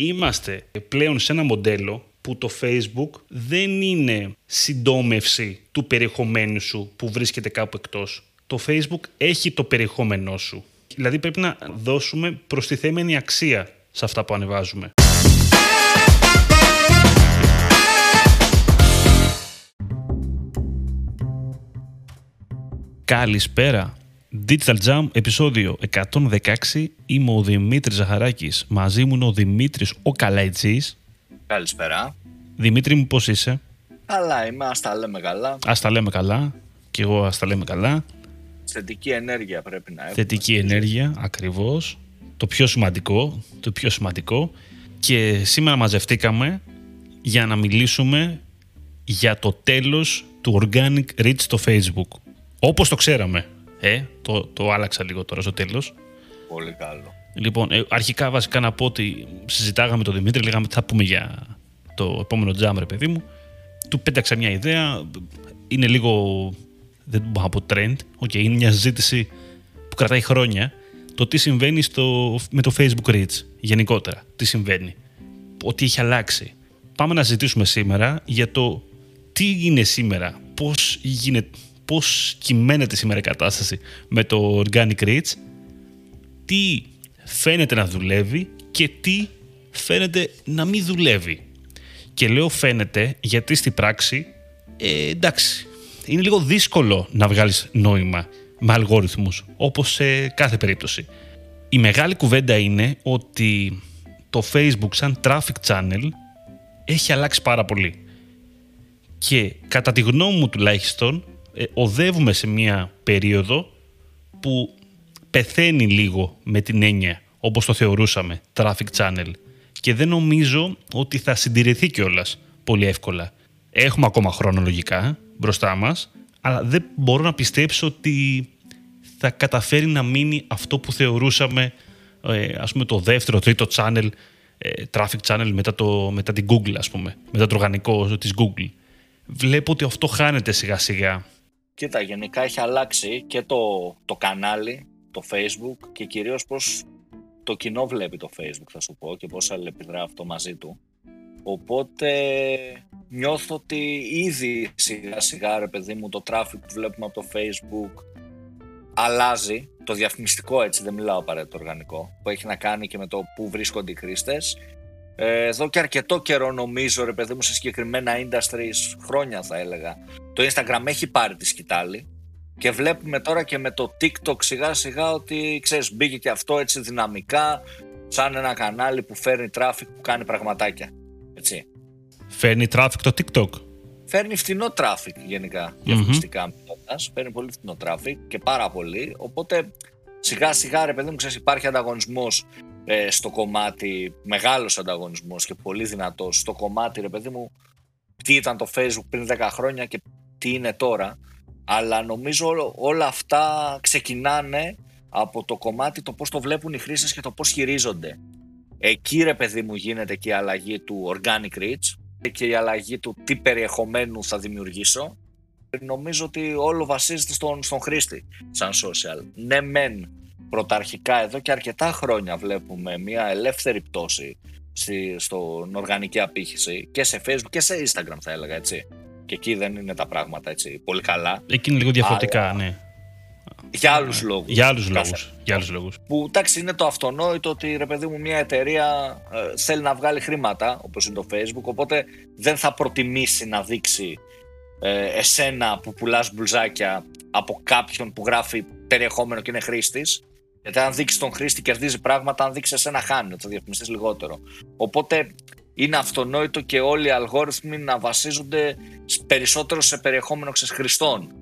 Είμαστε πλέον σε ένα μοντέλο που το Facebook δεν είναι συντόμευση του περιεχομένου σου που βρίσκεται κάπου εκτός. Το Facebook έχει το περιεχόμενό σου. Δηλαδή πρέπει να δώσουμε προστιθέμενη αξία σε αυτά που ανεβάζουμε. Καλησπέρα. Digital Jam, επεισόδιο 116. Είμαι ο Δημήτρης Ζαχαράκης. Μαζί μου είναι ο Δημήτρης ο Καλαϊτζής. Καλησπέρα. Δημήτρη μου πώς είσαι; Καλά είμαι, ας τα λέμε καλά. Ας τα λέμε καλά. Και εγώ ας τα λέμε καλά. Θετική ενέργεια πρέπει να έχουμε. Θετική ενέργεια, ακριβώς. Το πιο σημαντικό, το πιο σημαντικό. Και σήμερα μαζευτήκαμε για να μιλήσουμε για το τέλος του Organic Reach στο Facebook. Όπως το ξέραμε. Ε, το, το άλλαξα λίγο τώρα στο τέλος. Πολύ καλό. Λοιπόν, ε, αρχικά βασικά να πω ότι συζητάγαμε τον Δημήτρη, λέγαμε τι θα πούμε για το επόμενο τζάμ, ρε παιδί μου. Του πέταξα μια ιδέα, είναι λίγο, δεν μπορώ να πω trend, okay, είναι μια συζήτηση που κρατάει χρόνια. Το τι συμβαίνει στο, με το Facebook Reach γενικότερα, τι συμβαίνει, ότι έχει αλλάξει. Πάμε να συζητήσουμε σήμερα για το τι είναι σήμερα, πώς γίνεται, πώς κυμαίνεται σήμερα η κατάσταση με το Organic Reach, τι φαίνεται να δουλεύει και τι φαίνεται να μην δουλεύει. Και λέω φαίνεται γιατί στην πράξη, ε, εντάξει, είναι λίγο δύσκολο να βγάλεις νόημα με αλγόριθμους, όπως σε κάθε περίπτωση. Η μεγάλη κουβέντα είναι ότι το Facebook σαν traffic channel έχει αλλάξει πάρα πολύ. Και κατά τη γνώμη μου τουλάχιστον, ε, οδεύουμε σε μια περίοδο που πεθαίνει λίγο με την έννοια όπως το θεωρούσαμε, traffic channel. Και δεν νομίζω ότι θα συντηρηθεί κιόλας πολύ εύκολα. Έχουμε ακόμα χρόνο λογικά μπροστά μας, αλλά δεν μπορώ να πιστέψω ότι θα καταφέρει να μείνει αυτό που θεωρούσαμε ε, ας πούμε το δεύτερο, τρίτο channel, ε, traffic channel μετά, το, μετά την Google ας πούμε, μετά το οργανικό της Google. Βλέπω ότι αυτό χάνεται σιγά σιγά Κοίτα, γενικά έχει αλλάξει και το, το κανάλι, το Facebook και κυρίως πώς το κοινό βλέπει το Facebook θα σου πω και πώς αλληλεπιδρά αυτό μαζί του. Οπότε νιώθω ότι ήδη σιγά σιγά ρε παιδί μου το traffic που βλέπουμε από το Facebook αλλάζει, το διαφημιστικό έτσι δεν μιλάω απαραίτητο οργανικό, που έχει να κάνει και με το που βρίσκονται οι χρήστες ε, εδώ και αρκετό καιρό νομίζω ρε παιδί μου σε συγκεκριμένα industries, χρόνια θα έλεγα, το Instagram έχει πάρει τη σκητάλη και βλέπουμε τώρα και με το TikTok σιγά σιγά ότι ξέρεις μπήκε και αυτό έτσι δυναμικά σαν ένα κανάλι που φέρνει traffic που κάνει πραγματάκια. Έτσι. Φέρνει traffic το TikTok; Φέρνει φθηνό traffic γενικά, διαφημιστικά μιλώντας. Φέρνει πολύ φθηνό traffic και πάρα πολύ. Οπότε σιγά σιγά ρε παιδί μου ξέρεις υπάρχει ανταγωνισμός ε, στο κομμάτι, μεγάλος ανταγωνισμός και πολύ δυνατός στο κομμάτι ρε παιδί μου τι ήταν το facebook πριν 10 χρόνια και τι είναι τώρα αλλά νομίζω όλα αυτά ξεκινάνε από το κομμάτι το πώς το βλέπουν οι χρήστες και το πώς χειρίζονται. Εκεί ρε παιδί μου γίνεται και η αλλαγή του organic reach και η αλλαγή του τι περιεχομένου θα δημιουργήσω. Νομίζω ότι όλο βασίζεται στον, στον χρήστη σαν social. Ναι μεν πρωταρχικά εδώ και αρκετά χρόνια βλέπουμε μια ελεύθερη πτώση στη, στον οργανική απήχηση και σε facebook και σε instagram θα έλεγα έτσι. Και εκεί δεν είναι τα πράγματα έτσι πολύ καλά. Εκεί είναι λίγο διαφορετικά, ναι. Για άλλους λόγους. Για άλλους λόγους. Για άλλους λόγους. Που εντάξει είναι το αυτονόητο ότι ρε παιδί μου μια εταιρεία ε, θέλει να βγάλει χρήματα όπως είναι το Facebook. Οπότε δεν θα προτιμήσει να δείξει ε, εσένα που πουλάς μπουλζάκια από κάποιον που γράφει περιεχόμενο και είναι χρήστης. Γιατί αν δείξεις τον χρήστη κερδίζει πράγματα, αν δείξεις εσένα χάνει, θα διαφημιστείς λιγότερο. Οπότε είναι αυτονόητο και όλοι οι αλγόριθμοι να βασίζονται περισσότερο σε περιεχόμενο χρηστών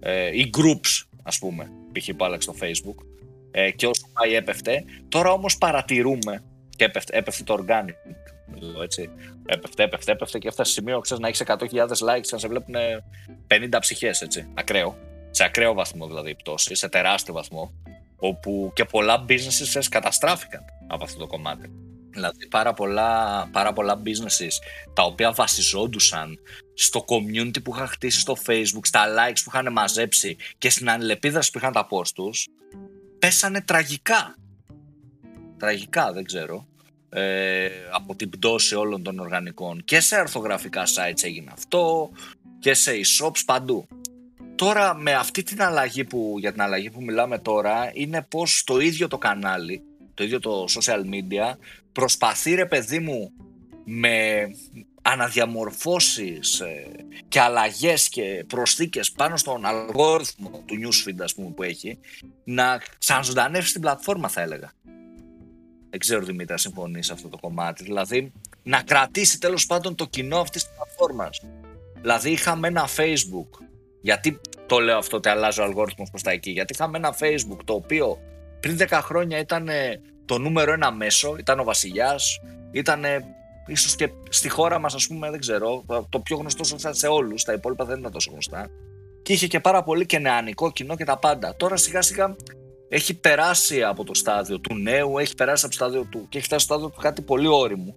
ε, ή groups, ας πούμε, π.χ. που άλλαξε στο facebook ε, και όσο πάει έπεφτε. Τώρα όμως παρατηρούμε και έπεφτε, έπεφτε το organic, έτσι. Έπεφτε, έπεφτε, έπεφτε και έφτασε σημείο ξέρεις, να έχεις 100.000 likes και να σε βλέπουν 50 ψυχές, έτσι, ακραίο. Σε ακραίο βαθμό δηλαδή πτώση, σε τεράστιο βαθμό όπου και πολλά businesses καταστράφηκαν από αυτό το κομμάτι. Δηλαδή πάρα πολλά, πάρα πολλά businesses τα οποία βασιζόντουσαν στο community που είχαν χτίσει στο facebook, στα likes που είχαν μαζέψει και στην αλληλεπίδραση που είχαν τα post τους, πέσανε τραγικά. Τραγικά, δεν ξέρω. Ε, από την πτώση όλων των οργανικών και σε αρθογραφικά sites έγινε αυτό και σε e-shops παντού. Τώρα με αυτή την αλλαγή που, για την αλλαγή που μιλάμε τώρα είναι πως το ίδιο το κανάλι, το ίδιο το social media προσπαθεί ρε παιδί μου με αναδιαμορφώσεις ε, και αλλαγές και προσθήκες πάνω στον αλγόριθμο του newsfeed ας πούμε που έχει να ξαναζωντανεύσει την πλατφόρμα θα έλεγα. Δεν ξέρω Δημήτρη συμφωνείς σε αυτό το κομμάτι. Δηλαδή να κρατήσει τέλος πάντων το κοινό αυτής της πλατφόρμας. Δηλαδή είχαμε ένα facebook γιατί το λέω αυτό ότι αλλάζει ο αλγόριθμος προς τα εκεί. Γιατί είχαμε ένα facebook το οποίο πριν 10 χρόνια ήταν το νούμερο ένα μέσο, ήταν ο βασιλιάς, ήταν ίσως και στη χώρα μας ας πούμε δεν ξέρω, το πιο γνωστό σε όλους, τα υπόλοιπα δεν ήταν τόσο γνωστά και είχε και πάρα πολύ και νεανικό κοινό και τα πάντα. Τώρα σιγά σιγά έχει περάσει από το στάδιο του νέου, έχει περάσει από το στάδιο του και έχει φτάσει στο στάδιο του κάτι πολύ όριμου.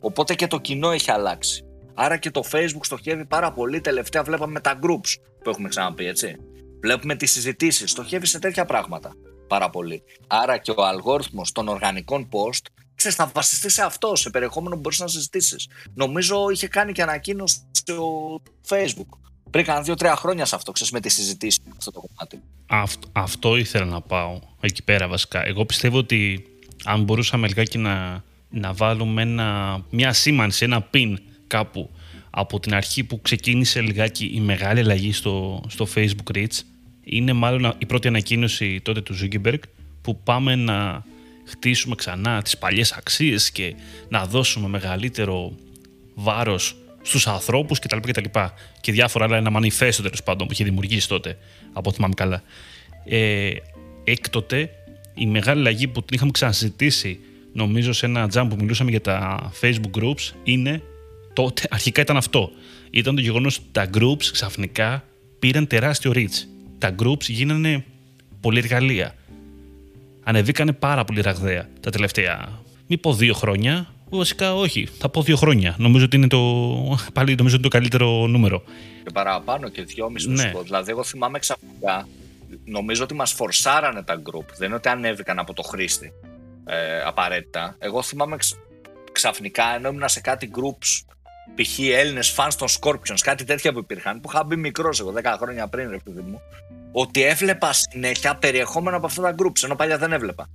Οπότε και το κοινό έχει αλλάξει. Άρα και το Facebook στοχεύει πάρα πολύ. Τελευταία βλέπαμε τα groups που έχουμε ξαναπεί, έτσι. Βλέπουμε τις συζητήσεις. Στοχεύει σε τέτοια πράγματα πάρα πολύ. Άρα και ο αλγόριθμος των οργανικών post ξέρεις, θα βασιστεί σε αυτό, σε περιεχόμενο που μπορείς να συζητήσεις. Νομίζω είχε κάνει και ανακοίνωση στο Facebook. Πριν κάνα δύο-τρία χρόνια σε αυτό, ξέρεις, με τη συζητήσει αυτό το κομμάτι. Αυτό, αυτό ήθελα να πάω εκεί πέρα βασικά. Εγώ πιστεύω ότι αν μπορούσαμε λιγάκι να, να βάλουμε ένα, μια σήμανση, ένα pin κάπου από την αρχή που ξεκίνησε λιγάκι η μεγάλη αλλαγή στο, στο Facebook Reach, είναι μάλλον η πρώτη ανακοίνωση τότε του Zuckerberg που πάμε να χτίσουμε ξανά τις παλιές αξίες και να δώσουμε μεγαλύτερο βάρος στους ανθρώπους κτλ. Και, και, και διάφορα άλλα ένα μανιφέστο τέλος πάντων που είχε δημιουργήσει τότε από ό,τι θυμάμαι καλά. Ε, έκτοτε η μεγάλη αλλαγή που την είχαμε ξανασυζητήσει νομίζω σε ένα jump που μιλούσαμε για τα facebook groups είναι τότε αρχικά ήταν αυτό. Ήταν το γεγονός ότι τα groups ξαφνικά πήραν τεράστιο reach τα groups γίνανε πολυεργαλεία. Ανεβήκανε πάρα πολύ ραγδαία τα τελευταία, μη πω δύο χρόνια, βασικά όχι, θα πω δύο χρόνια. Νομίζω ότι είναι το, πάλι νομίζω είναι το καλύτερο νούμερο. Και παραπάνω και δυόμιση ναι. Δηλαδή εγώ θυμάμαι ξαφνικά, νομίζω ότι μας φορσάρανε τα group, δεν είναι ότι ανέβηκαν από το χρήστη ε, απαραίτητα. Εγώ θυμάμαι ξαφνικά ενώ ήμουν σε κάτι groups π.χ. Έλληνες φαν των Scorpions, κάτι τέτοια που υπήρχαν, που είχα μπει μικρός εγώ 10 χρόνια πριν, ρε παιδί μου, ότι έβλεπα συνέχεια περιεχόμενο από αυτά τα groups, ενώ παλιά δεν έβλεπα.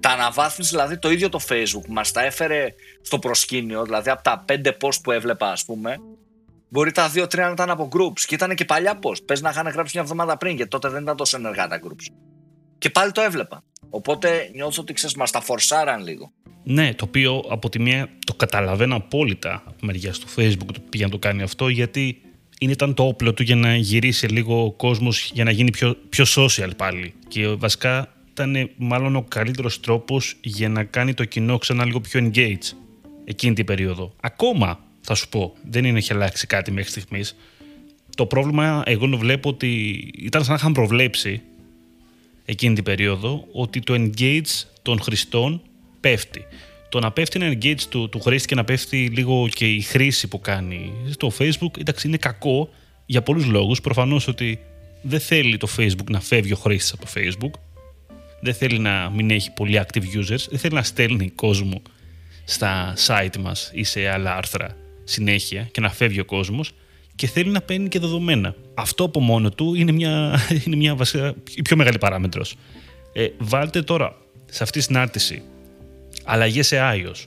Τα αναβάθμιση, δηλαδή το ίδιο το Facebook, μας τα έφερε στο προσκήνιο, δηλαδή από τα 5 post που έβλεπα, ας πούμε, μπορεί τα 2-3 να ήταν από groups. Και ήταν και παλιά post. Πες να είχαν γράψει μια εβδομάδα πριν, γιατί τότε δεν ήταν τόσο ενεργά τα groups. Και πάλι το έβλεπα. Οπότε νιώθω ότι ξέρεις, μας τα φορσάραν λίγο. Ναι, το οποίο από τη μία το καταλαβαίνω απόλυτα από μεριά του Facebook το πήγε να το κάνει αυτό, γιατί είναι, ήταν το όπλο του για να γυρίσει λίγο ο κόσμος για να γίνει πιο, πιο social πάλι. Και βασικά ήταν μάλλον ο καλύτερος τρόπος για να κάνει το κοινό ξανά λίγο πιο engage εκείνη την περίοδο. Ακόμα θα σου πω, δεν είναι έχει αλλάξει κάτι μέχρι στιγμής. Το πρόβλημα εγώ βλέπω ότι ήταν σαν να είχαν προβλέψει εκείνη την περίοδο ότι το engage των χρηστών πέφτει. Το να πέφτει ένα engage του, του χρήστη και να πέφτει λίγο και η χρήση που κάνει στο Facebook, εντάξει, είναι κακό για πολλούς λόγους. Προφανώς ότι δεν θέλει το Facebook να φεύγει ο χρήστη από το Facebook. Δεν θέλει να μην έχει πολύ active users. Δεν θέλει να στέλνει κόσμο στα site μας ή σε άλλα άρθρα συνέχεια και να φεύγει ο κόσμος και θέλει να παίρνει και δεδομένα. Αυτό από μόνο του είναι μια, είναι μια βασικά, η πιο μεγάλη παράμετρος. Ε, βάλτε τώρα σε αυτή τη συνάρτηση αλλαγές σε iOS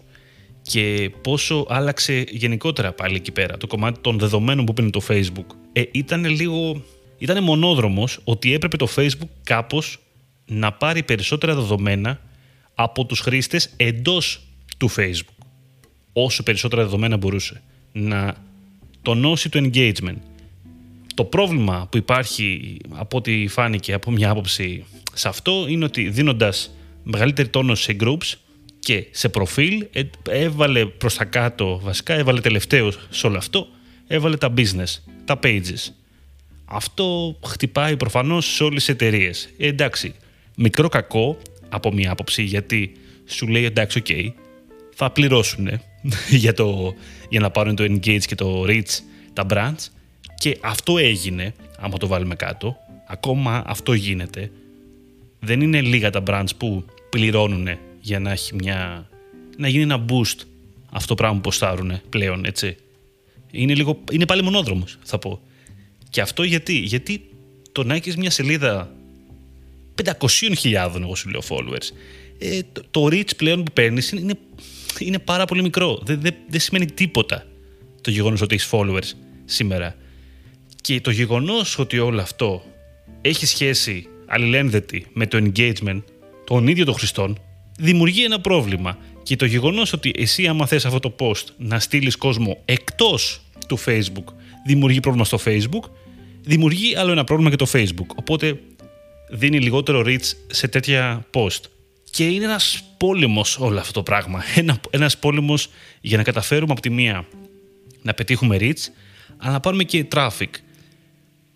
και πόσο άλλαξε γενικότερα πάλι εκεί πέρα το κομμάτι των δεδομένων που πήρε το Facebook. Ε, ήταν λίγο... Ήταν μονόδρομος ότι έπρεπε το Facebook κάπως να πάρει περισσότερα δεδομένα από τους χρήστες εντός του Facebook. Όσο περισσότερα δεδομένα μπορούσε. Να τονώσει το engagement. Το πρόβλημα που υπάρχει από ό,τι φάνηκε από μια άποψη σε αυτό είναι ότι δίνοντας μεγαλύτερη τόνωση σε groups και σε προφίλ ε, έβαλε προς τα κάτω βασικά, έβαλε τελευταίο σε όλο αυτό, έβαλε τα business, τα pages. Αυτό χτυπάει προφανώς σε όλες τις εταιρείες. Ε, εντάξει, μικρό κακό από μια άποψη γιατί σου λέει εντάξει, ok, okay, θα πληρώσουν για, το, για να πάρουν το engage και το reach τα brands και αυτό έγινε, άμα το βάλουμε κάτω, ακόμα αυτό γίνεται. Δεν είναι λίγα τα brands που πληρώνουν για να έχει μια να γίνει ένα boost αυτό το πράγμα που ποστάρουν πλέον, έτσι. Είναι, λίγο, είναι πάλι μονόδρομος, θα πω. Και αυτό γιατί, γιατί το να έχεις μια σελίδα 500.000, εγώ σου λέω, followers, ε, το, το reach πλέον που παίρνεις είναι, είναι πάρα πολύ μικρό. Δεν, δεν, δεν σημαίνει τίποτα το γεγονός ότι έχεις followers σήμερα. Και το γεγονός ότι όλο αυτό έχει σχέση αλληλένδετη με το engagement των ίδιων των χρηστών, δημιουργεί ένα πρόβλημα. Και το γεγονός ότι εσύ άμα θες αυτό το post να στείλεις κόσμο εκτός του Facebook δημιουργεί πρόβλημα στο Facebook, δημιουργεί άλλο ένα πρόβλημα και το Facebook. Οπότε δίνει λιγότερο reach σε τέτοια post. Και είναι ένας πόλεμος όλο αυτό το πράγμα. Ένα, ένας πόλεμος για να καταφέρουμε από τη μία να πετύχουμε reach, αλλά να πάρουμε και traffic.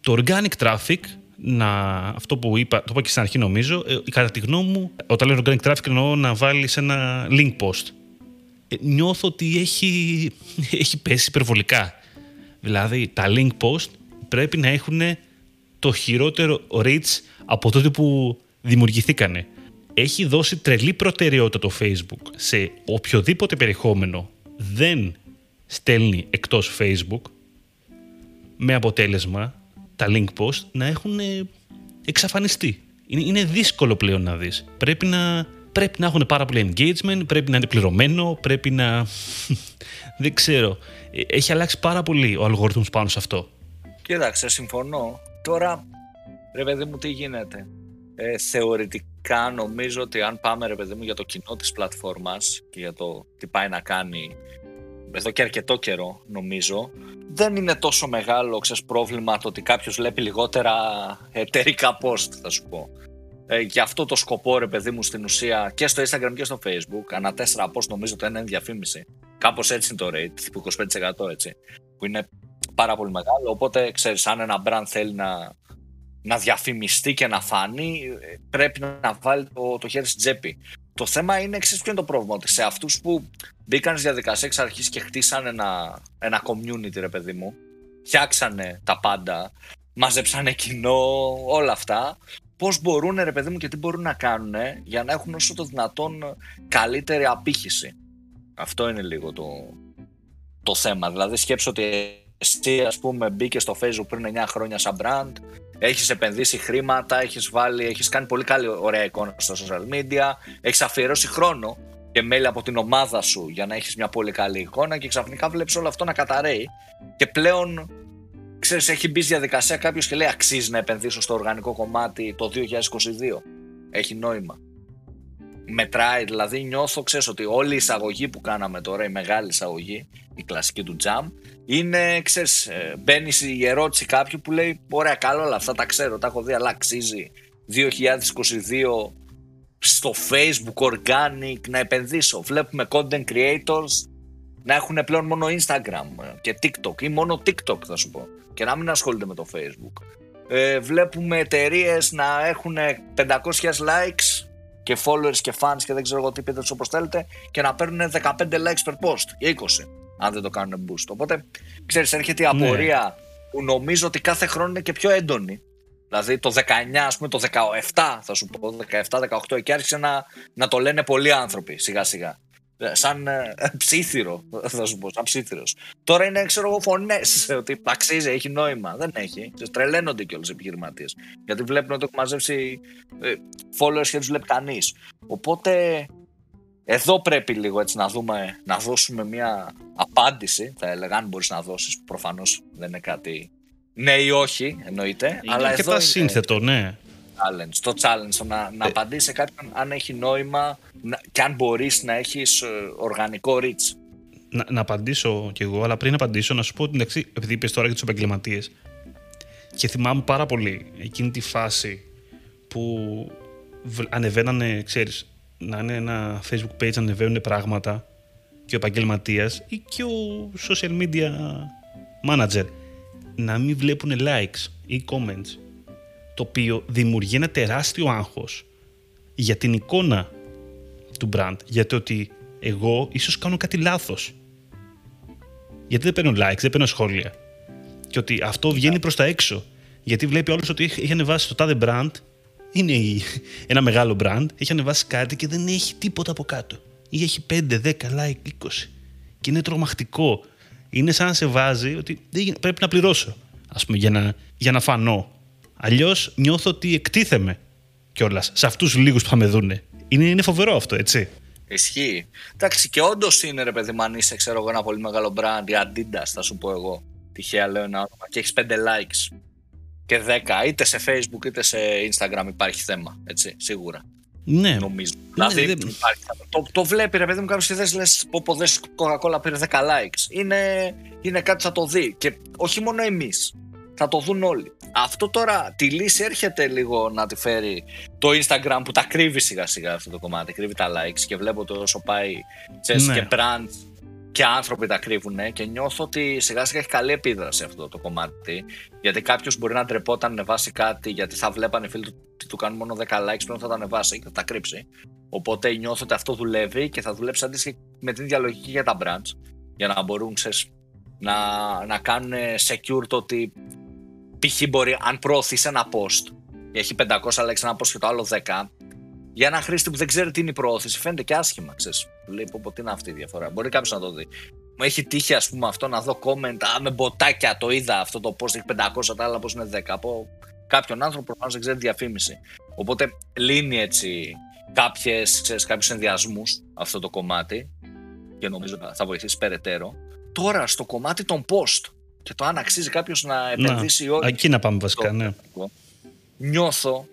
Το organic traffic να, αυτό που είπα, το είπα και στην αρχή νομίζω, ε, κατά τη γνώμη μου, όταν λέω organic traffic εννοώ να βάλεις ένα link post. Ε, νιώθω ότι έχει, έχει πέσει υπερβολικά. Δηλαδή, τα link post πρέπει να έχουν το χειρότερο reach από τότε που δημιουργηθήκανε. Έχει δώσει τρελή προτεραιότητα το Facebook σε οποιοδήποτε περιεχόμενο δεν στέλνει εκτός Facebook με αποτέλεσμα τα link post να έχουν εξαφανιστεί. Είναι, είναι δύσκολο πλέον να δεις. Πρέπει να, πρέπει να έχουν πάρα πολύ engagement, πρέπει να είναι πληρωμένο, πρέπει να... Δεν ξέρω. Ε, έχει αλλάξει πάρα πολύ ο αλγόριθμος πάνω σε αυτό. Κοίταξε, συμφωνώ. Τώρα, ρε παιδί μου, τι γίνεται; Ε, θεωρητικά νομίζω ότι αν πάμε ρε παιδί μου για το κοινό της πλατφόρμας και για το τι πάει να κάνει εδώ και αρκετό καιρό νομίζω δεν είναι τόσο μεγάλο ξέρεις, πρόβλημα το ότι κάποιος βλέπει λιγότερα εταιρικά post θα σου πω. Ε, για αυτό το σκοπό ρε παιδί μου στην ουσία και στο Instagram και στο Facebook ανά τέσσερα post νομίζω το ένα είναι διαφήμιση. Κάπως έτσι είναι το rate, τύπου 25% έτσι, που είναι πάρα πολύ μεγάλο. Οπότε ξέρεις αν ένα brand θέλει να, να διαφημιστεί και να φάνει πρέπει να βάλει το, το χέρι στην τσέπη. Το θέμα είναι εξή ποιο είναι το πρόβλημα. Ότι σε αυτούς που μπήκαν στη διαδικασία εξ αρχής και χτίσανε ένα, ένα community, ρε παιδί μου, φτιάξανε τα πάντα, μαζέψανε κοινό, όλα αυτά. Πώς μπορούν, ρε παιδί μου, και τι μπορούν να κάνουν για να έχουν όσο το δυνατόν καλύτερη απήχηση. Αυτό είναι λίγο το, το θέμα. Δηλαδή, σκέψω ότι εσύ, ας πούμε, μπήκες στο Facebook πριν 9 χρόνια σαν brand, έχεις επενδύσει χρήματα, έχεις βάλει, έχεις κάνει πολύ καλή ωραία εικόνα στα social media, έχεις αφιερώσει χρόνο και μέλη από την ομάδα σου για να έχεις μια πολύ καλή εικόνα και ξαφνικά βλέπεις όλο αυτό να καταραίει και πλέον ξέρεις, έχει μπει στη διαδικασία κάποιος και λέει αξίζει να επενδύσω στο οργανικό κομμάτι το 2022. Έχει νόημα. Μετράει, δηλαδή νιώθω, ξέρεις, ότι όλη η εισαγωγή που κάναμε τώρα, η μεγάλη εισαγωγή, η κλασική του jam, είναι, ξέρεις, ε, μπαίνει η ερώτηση κάποιου που λέει ωραία καλό όλα αυτά τα ξέρω, τα έχω δει αλλά αξίζει 2022 στο facebook organic να επενδύσω. Βλέπουμε content creators να έχουν πλέον μόνο instagram και tiktok ή μόνο tiktok θα σου πω και να μην ασχολούνται με το facebook. Ε, βλέπουμε εταιρείες να έχουν 500 likes και followers και fans και δεν ξέρω εγώ τι πείτε όπως θέλετε και να παίρνουν 15 likes per post ή 20 αν δεν το κάνουν boost. Οπότε, ξέρεις, έρχεται η ναι. απορία που νομίζω ότι κάθε χρόνο είναι και πιο έντονη. Δηλαδή το 19, ας πούμε το 17 θα σου πω, 17-18 εκεί άρχισε να, να το λένε πολλοί άνθρωποι σιγά σιγά. Ε, σαν ε, ψήθυρο, θα σου πω, σαν ψήθυρος. Τώρα είναι, ξέρω εγώ, φωνές ότι αξίζει, έχει νόημα. Δεν έχει. Τρελαίνονται κιόλας οι επιχειρηματίες. Γιατί βλέπουν ότι έχουν μαζέψει ε, followers και τους βλέπει κανείς. Οπότε εδώ πρέπει λίγο έτσι να δούμε, να δώσουμε μια απάντηση, θα έλεγα, αν μπορείς να δώσεις, προφανώς δεν είναι κάτι ναι ή όχι, εννοείται. Είναι αλλά αρκετά εδώ σύνθετο, ναι. Challenge, το challenge, να, να ε. απαντήσεις σε κάποιον αν έχει νόημα και αν μπορείς να έχεις ε, οργανικό reach. Να, να απαντήσω κι εγώ, αλλά πριν απαντήσω να σου πω ότι επειδή είπες τώρα για τους επαγγελματίες. και θυμάμαι πάρα πολύ εκείνη τη φάση που ανεβαίνανε, ξέρεις, να είναι ένα facebook page να ανεβαίνουν πράγματα και ο επαγγελματίας ή και ο social media manager να μην βλέπουν likes ή comments το οποίο δημιουργεί ένα τεράστιο άγχος για την εικόνα του brand γιατί ότι εγώ ίσως κάνω κάτι λάθος γιατί δεν παίρνω likes, δεν παίρνω σχόλια και ότι αυτό βγαίνει προς τα έξω γιατί βλέπει όλος ότι έχει ανεβάσει το τάδε brand είναι ένα μεγάλο brand, έχει ανεβάσει κάτι και δεν έχει τίποτα από κάτω. ή έχει 5, 10 like, 20. Και είναι τρομακτικό. Είναι σαν να σε βάζει ότι πρέπει να πληρώσω, ας πούμε, για να, για να φανώ. Αλλιώς νιώθω ότι εκτίθεμαι κιόλας σε αυτούς τους λίγους που θα με δούνε. Είναι, είναι φοβερό αυτό, έτσι. Ισχύει. Εντάξει, και όντως είναι ρε παιδί, αν είσαι ξέρω εγώ, ένα πολύ μεγάλο brand, η Adidas, θα σου πω εγώ. Τυχαία λέω ένα όνομα και έχεις 5 likes και 10, είτε σε Facebook είτε σε Instagram υπάρχει θέμα. Έτσι, σίγουρα. Ναι. Νομίζω. Ναι, δηλαδή, δεν... υπάρχει, το, το βλέπει ρε παιδί μου κάποιος και δεν λες: Πω, δες Coca-Cola πήρε 10 likes. Είναι, είναι κάτι θα το δει. Και όχι μόνο εμείς. Θα το δουν όλοι. Αυτό τώρα τη λύση έρχεται λίγο να τη φέρει το Instagram που τα κρύβει σιγά σιγά αυτό το κομμάτι. Κρύβει τα likes και βλέπω το όσο πάει ξέρεις, ναι. και brands και άνθρωποι τα κρύβουν και νιώθω ότι σιγά σιγά έχει καλή επίδραση αυτό το κομμάτι. Γιατί κάποιος μπορεί να ντρεπόταν να ανεβάσει κάτι γιατί θα βλέπανε οι φίλοι του ότι του κάνουν μόνο 10 likes πριν θα τα ανεβάσει και θα τα κρύψει. Οπότε νιώθω ότι αυτό δουλεύει και θα δουλέψει αντίστοιχα με την ίδια λογική για τα brands. Για να μπορούν ξέρεις, να, να κάνουν secure το ότι π.χ. μπορεί αν προωθεί ένα post και έχει 500 likes ένα post και το άλλο 10 για ένα χρήστη που δεν ξέρει τι είναι η προώθηση φαίνεται και άσχημα ξέρεις. λέει πω, τι είναι αυτή η διαφορά μπορεί κάποιος να το δει. Μου έχει τύχει ας πούμε αυτό να δω comment α, με μποτάκια το είδα αυτό το post έχει 500 τα άλλα post είναι 10 από κάποιον άνθρωπο προφανώς δεν ξέρει διαφήμιση. Οπότε λύνει έτσι κάποιες, ξέρεις, κάποιους ενδιασμούς αυτό το κομμάτι και νομίζω θα βοηθήσει περαιτέρω. Τώρα στο κομμάτι των post και το αν αξίζει κάποιος να επενδύσει ή όχι. Εκεί να πάμε βασικά, ναι. Νιώθω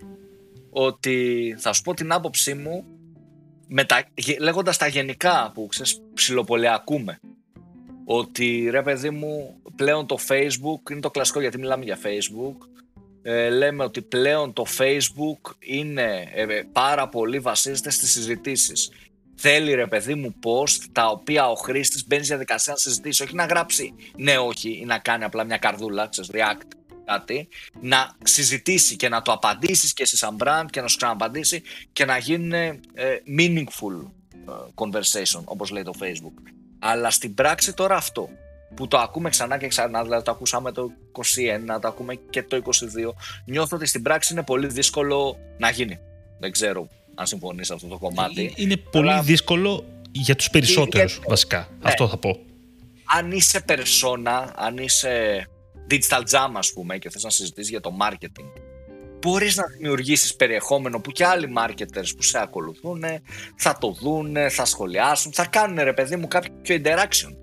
ότι θα σου πω την άποψή μου μετα... λέγοντας τα γενικά που ξέρεις ψιλοπολιακούμε ότι ρε παιδί μου πλέον το facebook είναι το κλασικό γιατί μιλάμε για facebook ε, λέμε ότι πλέον το facebook είναι ε, πάρα πολύ βασίζεται στις συζητήσεις θέλει ρε παιδί μου post τα οποία ο χρήστης μπαίνει στη διαδικασία να συζητήσει, όχι να γράψει ναι, όχι, ή να κάνει απλά μια καρδούλα, ξέρεις, react κάτι, να συζητήσει και να το απαντήσεις και εσύ σαν brand και να σου ξαναπαντήσει και να γίνουν ε, meaningful ε, conversation, όπως λέει το Facebook. Αλλά στην πράξη τώρα αυτό, που το ακούμε ξανά και ξανά, δηλαδή το ακούσαμε το 21, το ακούμε και το 22, νιώθω ότι στην πράξη είναι πολύ δύσκολο να γίνει. Δεν ξέρω αν συμφωνείς αυτό το κομμάτι. Ε, είναι πολύ δύσκολο για τους περισσότερους βασικά. Ναι. Αυτό θα πω. Αν είσαι persona, αν είσαι digital jam ας πούμε και θες να συζητήσεις για το marketing μπορείς να δημιουργήσεις περιεχόμενο που και άλλοι marketers που σε ακολουθούν θα το δουν, θα σχολιάσουν, θα κάνουν ρε παιδί μου κάποιο interaction.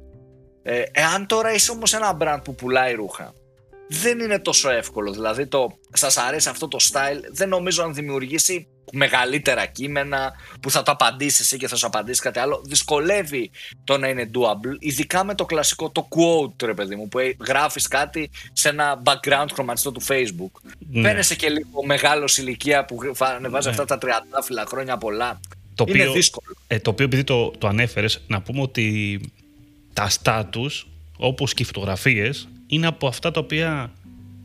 Ε, εάν τώρα είσαι όμως ένα brand που πουλάει ρούχα δεν είναι τόσο εύκολο. Δηλαδή, το σας αρέσει αυτό το style, δεν νομίζω να δημιουργήσει μεγαλύτερα κείμενα που θα το απαντήσεις εσύ και θα σου απαντήσει κάτι άλλο. Δυσκολεύει το να είναι doable, ειδικά με το κλασικό το quote, ρε παιδί μου, που γράφεις κάτι σε ένα background χρωματιστό του Facebook. Ναι. Φαίνεσαι και λίγο μεγάλος ηλικία που ανεβάζει ναι. αυτά τα τριαντάφυλλα χρόνια πολλά. Το είναι οποίο, δύσκολο. Ε, το οποίο επειδή το, το ανέφερες, να πούμε ότι τα status, όπως και οι φωτογραφίες, είναι από αυτά τα οποία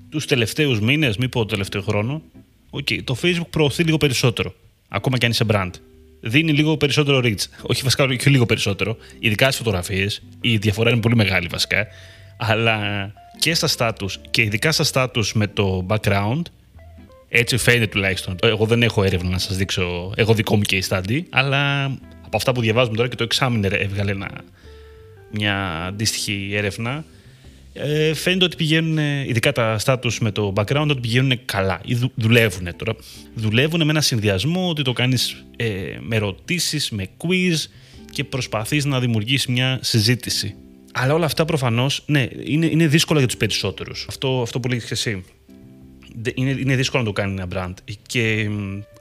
τους τελευταίους μήνες, μη πω το τελευταίο χρόνο, okay, το Facebook προωθεί λίγο περισσότερο. Ακόμα και αν είσαι brand. Δίνει λίγο περισσότερο reach. Όχι βασικά και λίγο περισσότερο. Ειδικά στις φωτογραφίες. Η διαφορά είναι πολύ μεγάλη βασικά. Αλλά και στα status και ειδικά στα status με το background. Έτσι φαίνεται τουλάχιστον. Εγώ δεν έχω έρευνα να σας δείξω. Εγώ δικό μου case study. Αλλά από αυτά που διαβάζουμε τώρα και το Examiner έβγαλε μια αντίστοιχη έρευνα ε, φαίνεται ότι πηγαίνουν, ειδικά τα status με το background, ότι πηγαίνουν καλά ή δου, δουλεύουν τώρα. Δουλεύουν με ένα συνδυασμό ότι το κάνεις ε, με ερωτήσεις, με quiz και προσπαθείς να δημιουργήσεις μια συζήτηση. Αλλά όλα αυτά προφανώς, ναι, είναι, είναι δύσκολα για τους περισσότερους. Αυτό, αυτό που λέγεις και εσύ. Είναι, είναι δύσκολο να το κάνει ένα brand και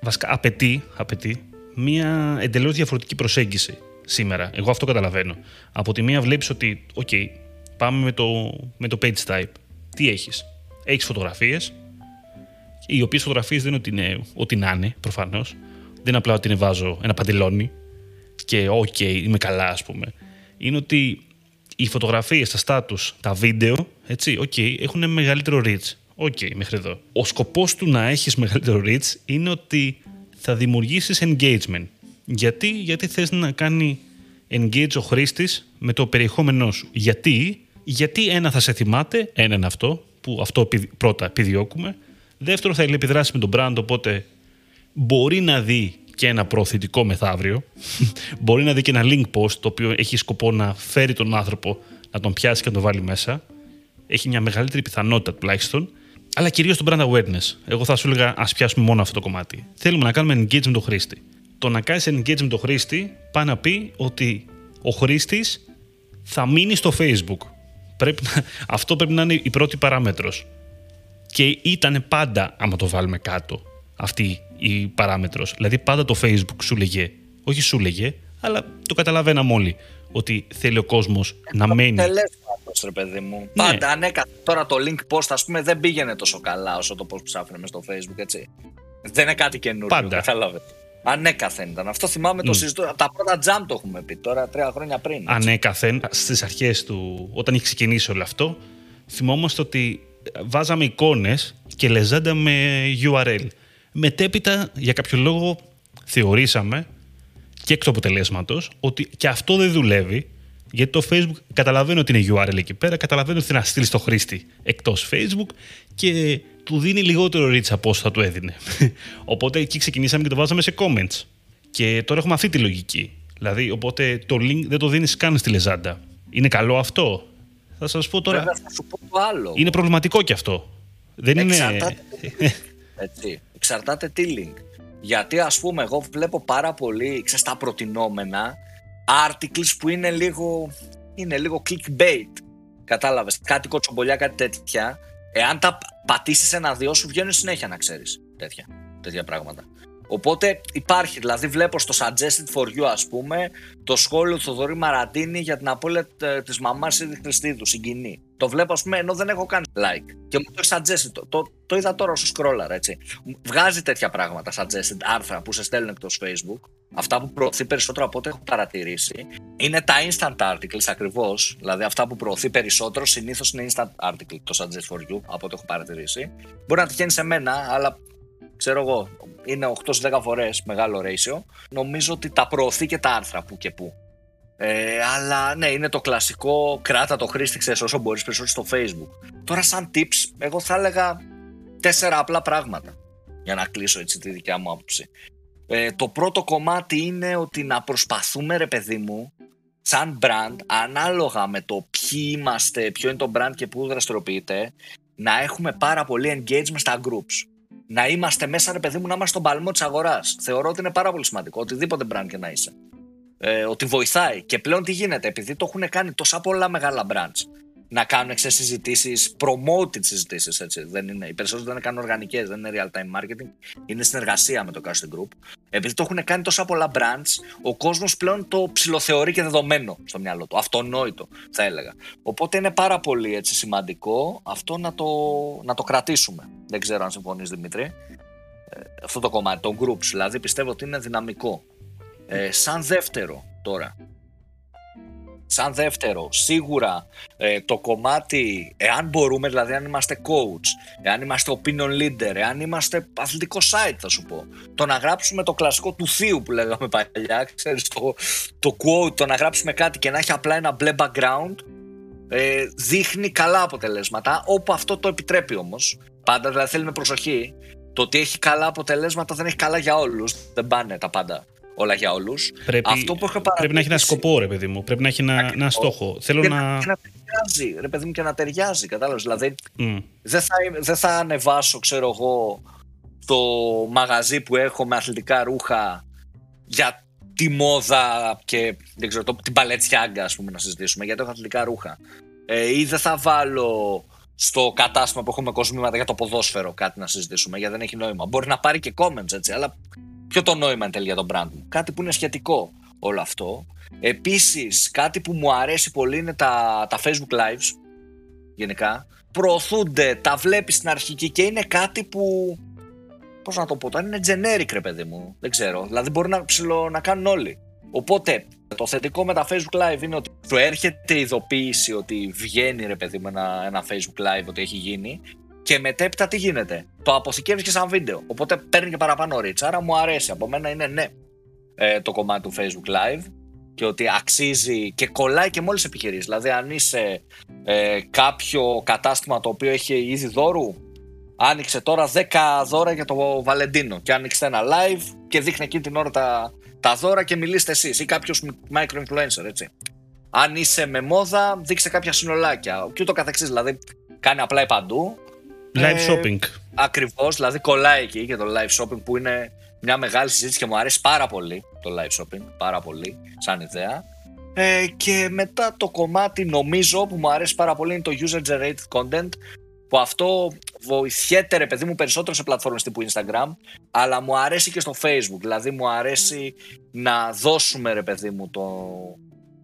βασικά απαιτεί, απαιτεί μια εντελώς διαφορετική προσέγγιση σήμερα. Εγώ αυτό καταλαβαίνω. Από τη μία βλέπεις ότι, ok, Πάμε με το, με το page type. Τι έχεις; Έχεις φωτογραφίες, οι οποίες φωτογραφίες δεν είναι ότι, είναι ό,τι να είναι, προφανώς. Δεν είναι απλά ότι βάζω ένα παντελόνι και ok, είμαι καλά ας πούμε. Είναι ότι οι φωτογραφίες, τα status, τα βίντεο, έτσι, ok, έχουν μεγαλύτερο reach. Ok, μέχρι εδώ. Ο σκοπός του να έχεις μεγαλύτερο reach είναι ότι θα δημιουργήσεις engagement. Γιατί, γιατί θες να κάνει engage ο χρήστης με το περιεχόμενό σου. Γιατί, γιατί ένα θα σε θυμάται, ένα είναι αυτό, που αυτό πρώτα επιδιώκουμε. Δεύτερο θα επιδράσει με τον brand, οπότε μπορεί να δει και ένα προωθητικό μεθαύριο, μπορεί να δει και ένα link post το οποίο έχει σκοπό να φέρει τον άνθρωπο να τον πιάσει και να τον βάλει μέσα. Έχει μια μεγαλύτερη πιθανότητα τουλάχιστον. Αλλά κυρίως το brand awareness. Εγώ θα σου έλεγα, ας πιάσουμε μόνο αυτό το κομμάτι. Θέλουμε να κάνουμε engage με τον χρήστη. Το να κάνεις engage με τον χρήστη πάει να πει ότι ο χρήστης θα μείνει στο Facebook. Πρέπει να, αυτό πρέπει να είναι η πρώτη παράμετρος. Και ήταν πάντα, άμα το βάλουμε κάτω, αυτή η παράμετρος. Δηλαδή πάντα το Facebook σου λέγε, όχι σου λέγε, αλλά το καταλαβαίναμε όλοι, ότι θέλει ο κόσμος να μένει. Τελέσματος, ρε παιδί μου. Ναι. Πάντα ανέκαθεν. Τώρα το link post, ας πούμε, δεν πήγαινε τόσο καλά όσο το post ψάχνουμε στο Facebook, έτσι. Δεν είναι κάτι καινούριο, Πάντα. καταλάβετε. Ανέκαθεν ήταν. Αυτό θυμάμαι το συζητώ. Τα πρώτα jump το έχουμε πει τώρα, τρία χρόνια πριν. έτσι. Ανέκαθεν, στις αρχές του, όταν είχε ξεκινήσει όλο αυτό, θυμόμαστε ότι βάζαμε εικόνες και λεζάντα URL. Μετέπειτα, για κάποιο λόγο, θεωρήσαμε και εκ του αποτελέσματος ότι και αυτό δεν δουλεύει. Γιατί το Facebook καταλαβαίνει ότι είναι URL εκεί πέρα, καταλαβαίνει ότι θέλει να στείλεις στο χρήστη εκτός Facebook και του δίνει λιγότερο reach από όσο θα του έδινε. Οπότε εκεί ξεκινήσαμε και το βάζαμε σε comments. Και τώρα έχουμε αυτή τη λογική. Δηλαδή, οπότε το link δεν το δίνεις καν στη λεζάντα. Είναι καλό αυτό; Θα σας πω τώρα. Βέβαια, θα σου πω το άλλο. Είναι προβληματικό κι αυτό. Δεν είναι. Εξαρτάται. Έτσι. Εξαρτάται τι link. Γιατί ας πούμε εγώ βλέπω πάρα πολύ, ξέρεις, τα προτινόμενα articles που είναι λίγο, είναι λίγο clickbait. Κατάλαβες, κάτι κοτσομπολιά, κάτι τέτοια. Εάν τα πατήσεις ένα-δυο σου βγαίνουν συνέχεια να ξέρεις τέτοια, τέτοια πράγματα. Οπότε υπάρχει, δηλαδή βλέπω στο Suggested for You ας πούμε το σχόλιο του Θοδωρή Μαραντίνη για την απώλεια ε, της μαμάς Ήδη Χριστίδου, συγκινεί. Το βλέπω ας πούμε ενώ δεν έχω κάνει like και μου το έχει suggested, το, το, το είδα τώρα όσο scroller έτσι. Βγάζει τέτοια πράγματα suggested, άρθρα που σε στέλνουν εκτός Facebook αυτά που προωθεί περισσότερο από ό,τι έχω παρατηρήσει είναι τα instant articles ακριβώς. Δηλαδή αυτά που προωθεί περισσότερο συνήθως είναι instant article το suggest for you από ό,τι έχω παρατηρήσει. Μπορεί να τυχαίνει σε μένα, αλλά ξέρω εγώ, είναι 8-10 φορές μεγάλο ratio. Νομίζω ότι τα προωθεί και τα άρθρα που και που. Ε, αλλά ναι, είναι το κλασικό κράτα το χρήστη, ξέρεις, όσο μπορείς περισσότερο στο facebook. Τώρα σαν tips, εγώ θα έλεγα τέσσερα απλά πράγματα για να κλείσω έτσι τη δικιά μου άποψη. Ε, το πρώτο κομμάτι είναι ότι να προσπαθούμε ρε παιδί μου σαν brand ανάλογα με το ποιοι είμαστε, ποιο είναι το brand και πού δραστηριοποιείται να έχουμε πάρα πολύ engagement στα groups να είμαστε μέσα, ρε παιδί μου, να είμαστε στον παλμό της αγοράς. Θεωρώ ότι είναι πάρα πολύ σημαντικό, οτιδήποτε brand και να είσαι. Ε, ότι βοηθάει. Και πλέον τι γίνεται, επειδή το έχουν κάνει τόσα πολλά μεγάλα brands να κάνουν συζητήσει, promoted συζητήσεις. Δεν είναι, οι περισσότερε δεν είναι οργανικές, δεν είναι real time marketing. Είναι συνεργασία με το casting group. Επειδή το έχουν κάνει τόσα πολλά brands, ο κόσμος πλέον το ψηλοθεωρεί και δεδομένο στο μυαλό του. Αυτονόητο, θα έλεγα. Οπότε είναι πάρα πολύ έτσι, σημαντικό αυτό να το, να το κρατήσουμε. Δεν ξέρω αν συμφωνείς, Δημήτρη. Ε, αυτό το κομμάτι, των groups, δηλαδή πιστεύω ότι είναι δυναμικό. Ε, σαν δεύτερο τώρα, Σαν δεύτερο, σίγουρα ε, το κομμάτι, εάν μπορούμε, δηλαδή αν είμαστε coach, εάν είμαστε opinion leader, εάν είμαστε αθλητικό site θα σου πω, το να γράψουμε το κλασικό του θείου που λέγαμε παλιά, ξέρεις, το, το quote, το να γράψουμε κάτι και να έχει απλά ένα μπλε background, ε, δείχνει καλά αποτελέσματα, όπου αυτό το επιτρέπει όμως. Πάντα δηλαδή θέλει με προσοχή. Το ότι έχει καλά αποτελέσματα δεν έχει καλά για όλους, δεν πάνε τα πάντα όλα για όλους. Πρέπει, Αυτό που έχω πρέπει να έχει ένα σκοπό, ρε παιδί μου. Πρέπει να έχει ένα, ένα στόχο. Θέλω και να... Και να ταιριάζει, ρε παιδί μου, και να ταιριάζει. Κατάλαβες. Δηλαδή, δεν, θα, δεν θα ανεβάσω, ξέρω εγώ, το μαγαζί που έχω με αθλητικά ρούχα για τη μόδα και δεν ξέρω, το, την παλετσιάγκα, ας πούμε, να συζητήσουμε, γιατί έχω αθλητικά ρούχα. Ε, ή δεν θα βάλω στο κατάστημα που έχουμε κοσμήματα για το ποδόσφαιρο κάτι να συζητήσουμε, γιατί δεν έχει νόημα. Μπορεί να πάρει και comments, έτσι, αλλά Ποιο το νόημα εν τέλει για τον brand μου; Κάτι που είναι σχετικό όλο αυτό. Επίσης, κάτι που μου αρέσει πολύ είναι τα, τα Facebook Lives, γενικά. Προωθούνται, τα βλέπεις στην αρχική και είναι κάτι που, πώς να το πω, είναι generic ρε παιδί μου, δεν ξέρω. Δηλαδή μπορεί να, ψηλο, να κάνουν όλοι. Οπότε, το θετικό με τα Facebook Live είναι ότι σου έρχεται ειδοποίηση ότι βγαίνει ρε παιδί μου ένα, ένα Facebook Live ότι έχει γίνει και μετέπειτα τι γίνεται; Το αποθηκεύεις και σαν βίντεο. Οπότε παίρνει και παραπάνω reach. Άρα μου αρέσει. Από μένα είναι ναι ε, το κομμάτι του Facebook Live και ότι αξίζει και κολλάει και με όλε τι επιχειρήσεις. Δηλαδή, αν είσαι ε, κάποιο κατάστημα το οποίο έχει ήδη δώρου, άνοιξε τώρα 10 δώρα για το Βαλεντίνο και άνοιξε ένα live και δείχνει εκείνη την ώρα τα, τα δώρα και μιλήστε εσείς ή κάποιος micro-influencer, έτσι. Αν είσαι με μόδα, δείξε κάποια συνολάκια και ούτω καθεξής. Δηλαδή, κάνει απλά παντού. Live ε, shopping. Ακριβώς, δηλαδή κολλάει εκεί και το live shopping που είναι μια μεγάλη συζήτηση και μου αρέσει πάρα πολύ το live shopping. Πάρα πολύ, σαν ιδέα. Ε, και μετά το κομμάτι νομίζω που μου αρέσει πάρα πολύ είναι το user generated content που αυτό βοηθιέται ρε παιδί μου περισσότερο σε πλατφόρμες τύπου Instagram αλλά μου αρέσει και στο Facebook δηλαδή μου αρέσει να δώσουμε ρε παιδί μου το,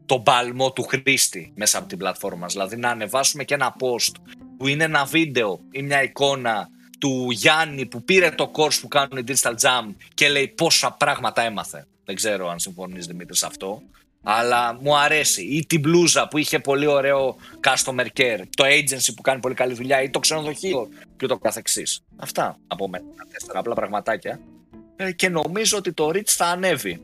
το παλμό του χρήστη μέσα από την πλατφόρμα δηλαδή να ανεβάσουμε και ένα post που είναι ένα βίντεο ή μια εικόνα του Γιάννη που πήρε το course που κάνουν οι Digital Jam και λέει πόσα πράγματα έμαθε δεν ξέρω αν συμφωνείς Δημήτρης σε αυτό αλλά μου αρέσει. Ή την μπλούζα που είχε πολύ ωραίο customer care, το agency που κάνει πολύ καλή δουλειά, ή το ξενοδοχείο και το καθεξής. Αυτά από μένα, τέσσερα απλά πραγματάκια. Ε, και νομίζω ότι το reach θα ανέβει.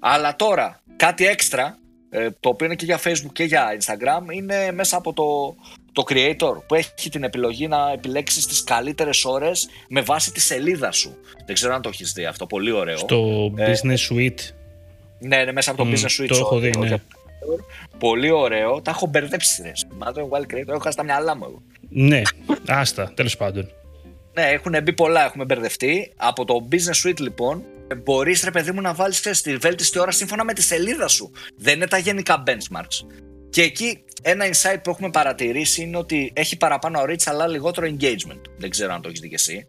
Αλλά τώρα, κάτι έξτρα, ε, το οποίο είναι και για Facebook και για Instagram, είναι μέσα από το, το creator που έχει την επιλογή να επιλέξει τις καλύτερες ώρες με βάση τη σελίδα σου. Δεν ξέρω αν το έχεις δει αυτό, πολύ ωραίο. Στο ε, Business Suite ναι, είναι μέσα από το Business Suite. Το έχω δει, ναι. Πολύ ωραίο. Τα έχω μπερδέψει. Ρε. Μα το Wild Creator, έχω χάσει τα μυαλά μου εγώ. Ναι, άστα, τέλος πάντων. Ναι, έχουν μπει πολλά, έχουμε μπερδευτεί. Από το Business Suite λοιπόν, μπορείς ρε παιδί μου να βάλεις τη βέλτιστη ώρα σύμφωνα με τη σελίδα σου. Δεν είναι τα γενικά benchmarks. Και εκεί ένα insight που έχουμε παρατηρήσει είναι ότι έχει παραπάνω reach αλλά λιγότερο engagement. Δεν ξέρω αν το έχεις δει και εσύ.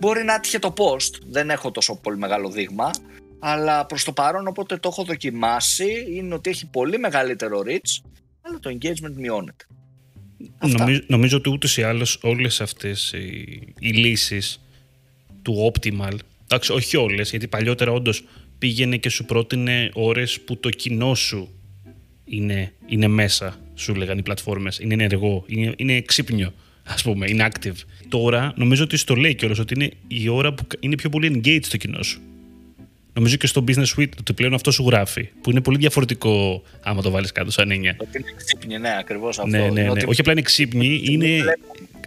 Μπορεί να έτυχε το post, δεν έχω τόσο πολύ μεγάλο δείγμα, αλλά προς το παρόν όποτε το έχω δοκιμάσει είναι ότι έχει πολύ μεγαλύτερο reach αλλά το engagement μειώνεται. Νομίζω, νομίζω ότι ούτως ή άλλως όλες αυτές οι, οι λύσεις του Optimal, εντάξει όχι όλες γιατί παλιότερα όντως πήγαινε και σου πρότεινε ώρες που το κοινό σου είναι, είναι μέσα, σου λέγανε οι πλατφόρμες, είναι ενεργό, είναι, είναι ξύπνιο ας πούμε, είναι active. Τώρα νομίζω ότι στο λέει κιόλας ότι είναι η ώρα που είναι πιο πολύ engaged το κοινό σου. Νομίζω και στο Business Suite ότι πλέον αυτό σου γράφει. Που είναι πολύ διαφορετικό άμα το βάλεις κάτω σαν έννοια. Ότι είναι ξύπνη, ναι, ακριβώς αυτό. Ναι, ναι, ναι. Ότι... Όχι απλά είναι ξύπνη, είναι,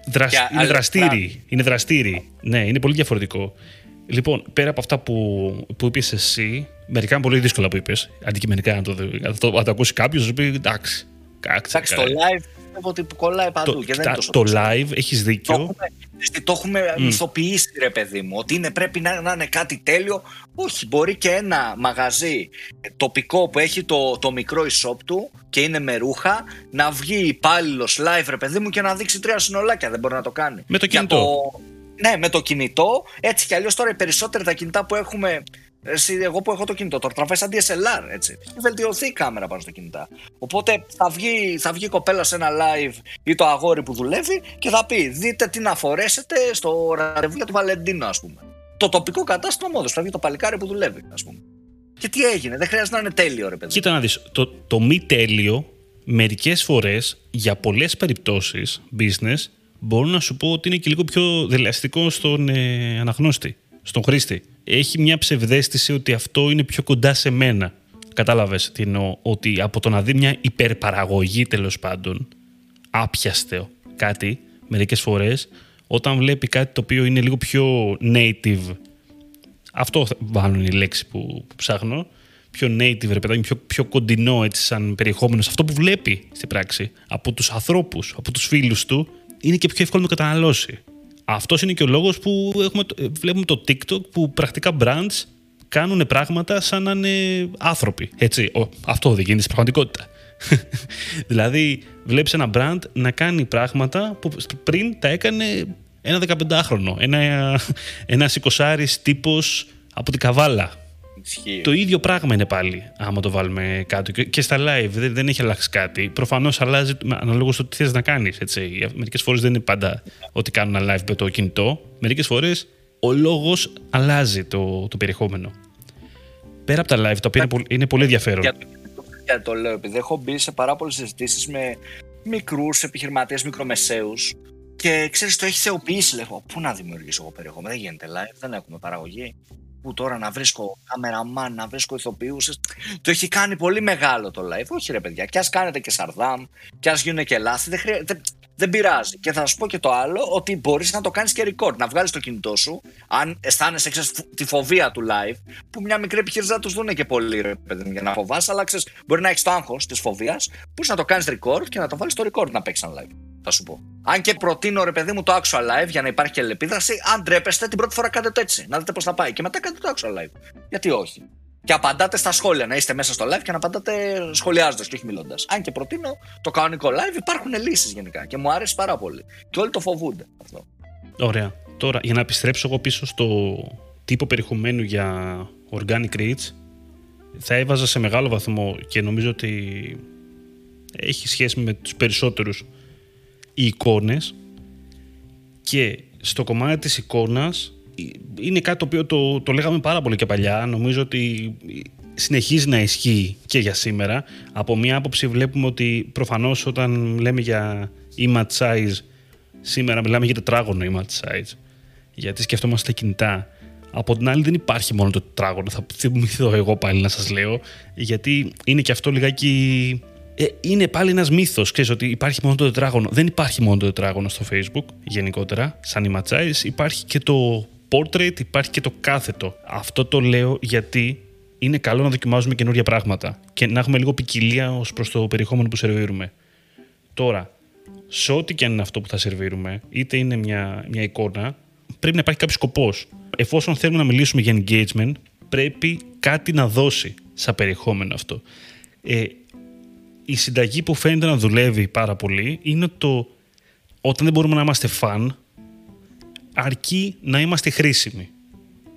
δρασ... είναι δραστήρι. Είναι δραστήρι. Ναι, είναι πολύ διαφορετικό. Λοιπόν, πέρα από αυτά που, που είπες εσύ, μερικά είναι πολύ δύσκολα που είπες. Αντικειμενικά, αν το, αν το, αν το ακούσει κάποιος, θα σου πει εντάξει. Εντάξει, το live πιστεύω ότι κολλάει παντού. Το, και δεν είναι το live, έχεις δίκιο. Το έχουμε, το έχουμε mm. μυθοποιήσει, ρε παιδί μου, ότι είναι, πρέπει να, να, είναι κάτι τέλειο. Όχι, μπορεί και ένα μαγαζί τοπικό που έχει το, το μικρό e-shop του και είναι με ρούχα να βγει υπάλληλος live, ρε παιδί μου, και να δείξει τρία συνολάκια. Δεν μπορεί να το κάνει. Με το κινητό. Ναι, με το κινητό. Έτσι κι αλλιώς τώρα οι περισσότερα τα κινητά που έχουμε εσύ, εγώ που έχω το κινητό, τώρα τραβάει σαν DSLR, έτσι. Έχει βελτιωθεί η κάμερα πάνω στα κινητά. Οπότε θα βγει, θα βγει η κοπέλα σε ένα live ή το αγόρι που δουλεύει και θα πει: Δείτε τι να φορέσετε στο ραντεβού για το Βαλεντίνο, ας πούμε. Το τοπικό κατάστημα μόδος. Θα βγει το παλικάρι που δουλεύει, ας πούμε. Και τι έγινε, δεν χρειάζεται να είναι τέλειο, ρε παιδί. Κοίτα να δεις. Το, το μη τέλειο μερικές φορές για πολλές περιπτώσεις business μπορώ να σου πω ότι είναι και λίγο πιο δελεαστικό στον ε, αναγνώστη, στον χρήστη έχει μια ψευδέστηση ότι αυτό είναι πιο κοντά σε μένα. Κατάλαβες τι εννοώ, ότι από το να δει μια υπερπαραγωγή τέλος πάντων, άπιαστο κάτι, μερικές φορές, όταν βλέπει κάτι το οποίο είναι λίγο πιο native, αυτό βάλουν η λέξη που, ψάχνω, πιο native, ρε παιδάκι, πιο, πιο κοντινό έτσι σαν περιεχόμενος, αυτό που βλέπει στην πράξη, από τους ανθρώπους, από τους φίλους του, είναι και πιο εύκολο να το καταναλώσει. Αυτός είναι και ο λόγος που έχουμε, βλέπουμε το TikTok που πρακτικά brands κάνουν πράγματα σαν να είναι άνθρωποι. Έτσι, αυτό δεν γίνεται στην πραγματικότητα. δηλαδή, βλέπεις ένα brand να κάνει πράγματα που πριν τα έκανε ένα 15χρονο, ένα, ένας 20 τύπος από την Καβάλα. Το ίδιο πράγμα είναι πάλι, άμα το βάλουμε κάτω. Και στα live δεν, δεν έχει αλλάξει κάτι. Προφανώς αλλάζει αναλόγως στο τι θες να κάνεις. Μερικές φορές δεν είναι πάντα ότι κάνουν ένα live με το κινητό. Μερικές φορές ο λόγος αλλάζει το, το περιεχόμενο. Πέρα από τα live, τα οποία είναι, πολύ, είναι πολύ ενδιαφέρον. Για, για το λέω, επειδή έχω μπει σε πάρα πολλές συζητήσεις με μικρούς επιχειρηματίες, μικρομεσαίους. Και ξέρεις, το έχει θεοποιήσει. Λέω, Πού να δημιουργήσω εγώ περιεχόμενο, δεν γίνεται live, δεν έχουμε παραγωγή που τώρα να βρίσκω κάμεραμαν, να βρίσκω ηθοποιούς. Το έχει κάνει πολύ μεγάλο το live. Όχι ρε παιδιά, κι ας κάνετε και σαρδάμ, κι ας γίνουν και λάθη, δεν, χρεια... δεν, δεν πειράζει. Και θα σου πω και το άλλο, ότι μπορείς να το κάνεις και record, να βγάλεις το κινητό σου, αν αισθάνεσαι ξέρεις, τη φοβία του live, που μια μικρή επιχείρηση δεν τους δουν και πολύ ρε παιδί για να φοβάσαι, αλλά ξέρεις, μπορεί να έχεις το άγχος της φοβίας, που να το κάνεις record και να το βάλεις στο record να παίξεις ένα live. Θα σου πω. Αν και προτείνω ρε παιδί μου το actual live για να υπάρχει και αλληλεπίδραση, αν τρέπεστε την πρώτη φορά κάντε το έτσι, να δείτε πώς θα πάει. Και μετά κάντε το actual live. Γιατί όχι και απαντάτε στα σχόλια. Να είστε μέσα στο live και να απαντάτε σχολιάζοντας και όχι μιλώντας. Αν και προτείνω το κανονικό live, υπάρχουν λύσεις γενικά και μου άρεσε πάρα πολύ. Και όλοι το φοβούνται αυτό. Ωραία. Τώρα, για να επιστρέψω εγώ πίσω στο τύπο περιεχομένου για organic reach, θα έβαζα σε μεγάλο βαθμό και νομίζω ότι έχει σχέση με τους περισσότερους οι εικόνες και στο κομμάτι της εικόνας είναι κάτι το οποίο το, το λέγαμε πάρα πολύ και παλιά. Νομίζω ότι συνεχίζει να ισχύει και για σήμερα. Από μία άποψη βλέπουμε ότι προφανώς όταν λέμε για image size, σήμερα μιλάμε για τετράγωνο image size, γιατί σκεφτόμαστε κινητά. Από την άλλη δεν υπάρχει μόνο το τετράγωνο, θα θυμηθώ εγώ πάλι να σας λέω, γιατί είναι και αυτό λιγάκι... Ε, είναι πάλι ένας μύθος, ξέρεις ότι υπάρχει μόνο το τετράγωνο. Δεν υπάρχει μόνο το τετράγωνο στο facebook γενικότερα, σαν image size, υπάρχει και το portrait υπάρχει και το κάθετο. Αυτό το λέω γιατί είναι καλό να δοκιμάζουμε καινούργια πράγματα και να έχουμε λίγο ποικιλία ως προς το περιεχόμενο που σερβίρουμε. Τώρα, σε ό,τι και αν είναι αυτό που θα σερβίρουμε, είτε είναι μια, μια εικόνα, πρέπει να υπάρχει κάποιος σκοπός. Εφόσον θέλουμε να μιλήσουμε για engagement, πρέπει κάτι να δώσει σαν περιεχόμενο αυτό. Ε, η συνταγή που φαίνεται να δουλεύει πάρα πολύ είναι το όταν δεν μπορούμε να είμαστε φαν, αρκεί να είμαστε χρήσιμοι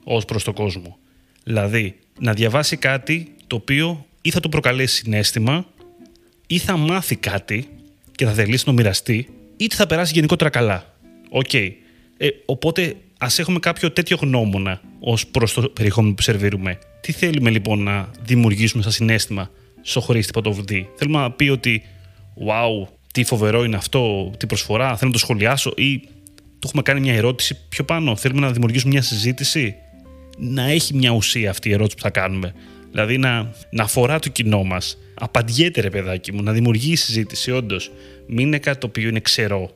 ως προς το κόσμο. Δηλαδή, να διαβάσει κάτι το οποίο ή θα του προκαλέσει συνέστημα ή θα μάθει κάτι και θα θελήσει να το μοιραστεί ή θα περάσει γενικότερα καλά. Οκ. Ε, οπότε ας έχουμε κάποιο τέτοιο γνώμονα ως προς το περιεχόμενο που σερβίρουμε. Τι θέλουμε λοιπόν να δημιουργήσουμε σαν συναίσθημα στο χρήστη που το δει. Θέλουμε να πει ότι wow, τι φοβερό είναι αυτό, τι προσφορά, θέλω να το σχολιάσω ή του έχουμε κάνει μια ερώτηση πιο πάνω. Θέλουμε να δημιουργήσουμε μια συζήτηση. Να έχει μια ουσία αυτή η ερώτηση που θα κάνουμε. Δηλαδή να, να αφορά το κοινό μας. Απαντιέται ρε παιδάκι μου, να δημιουργεί συζήτηση, όντως. Μην είναι κάτι το οποίο είναι ξερό,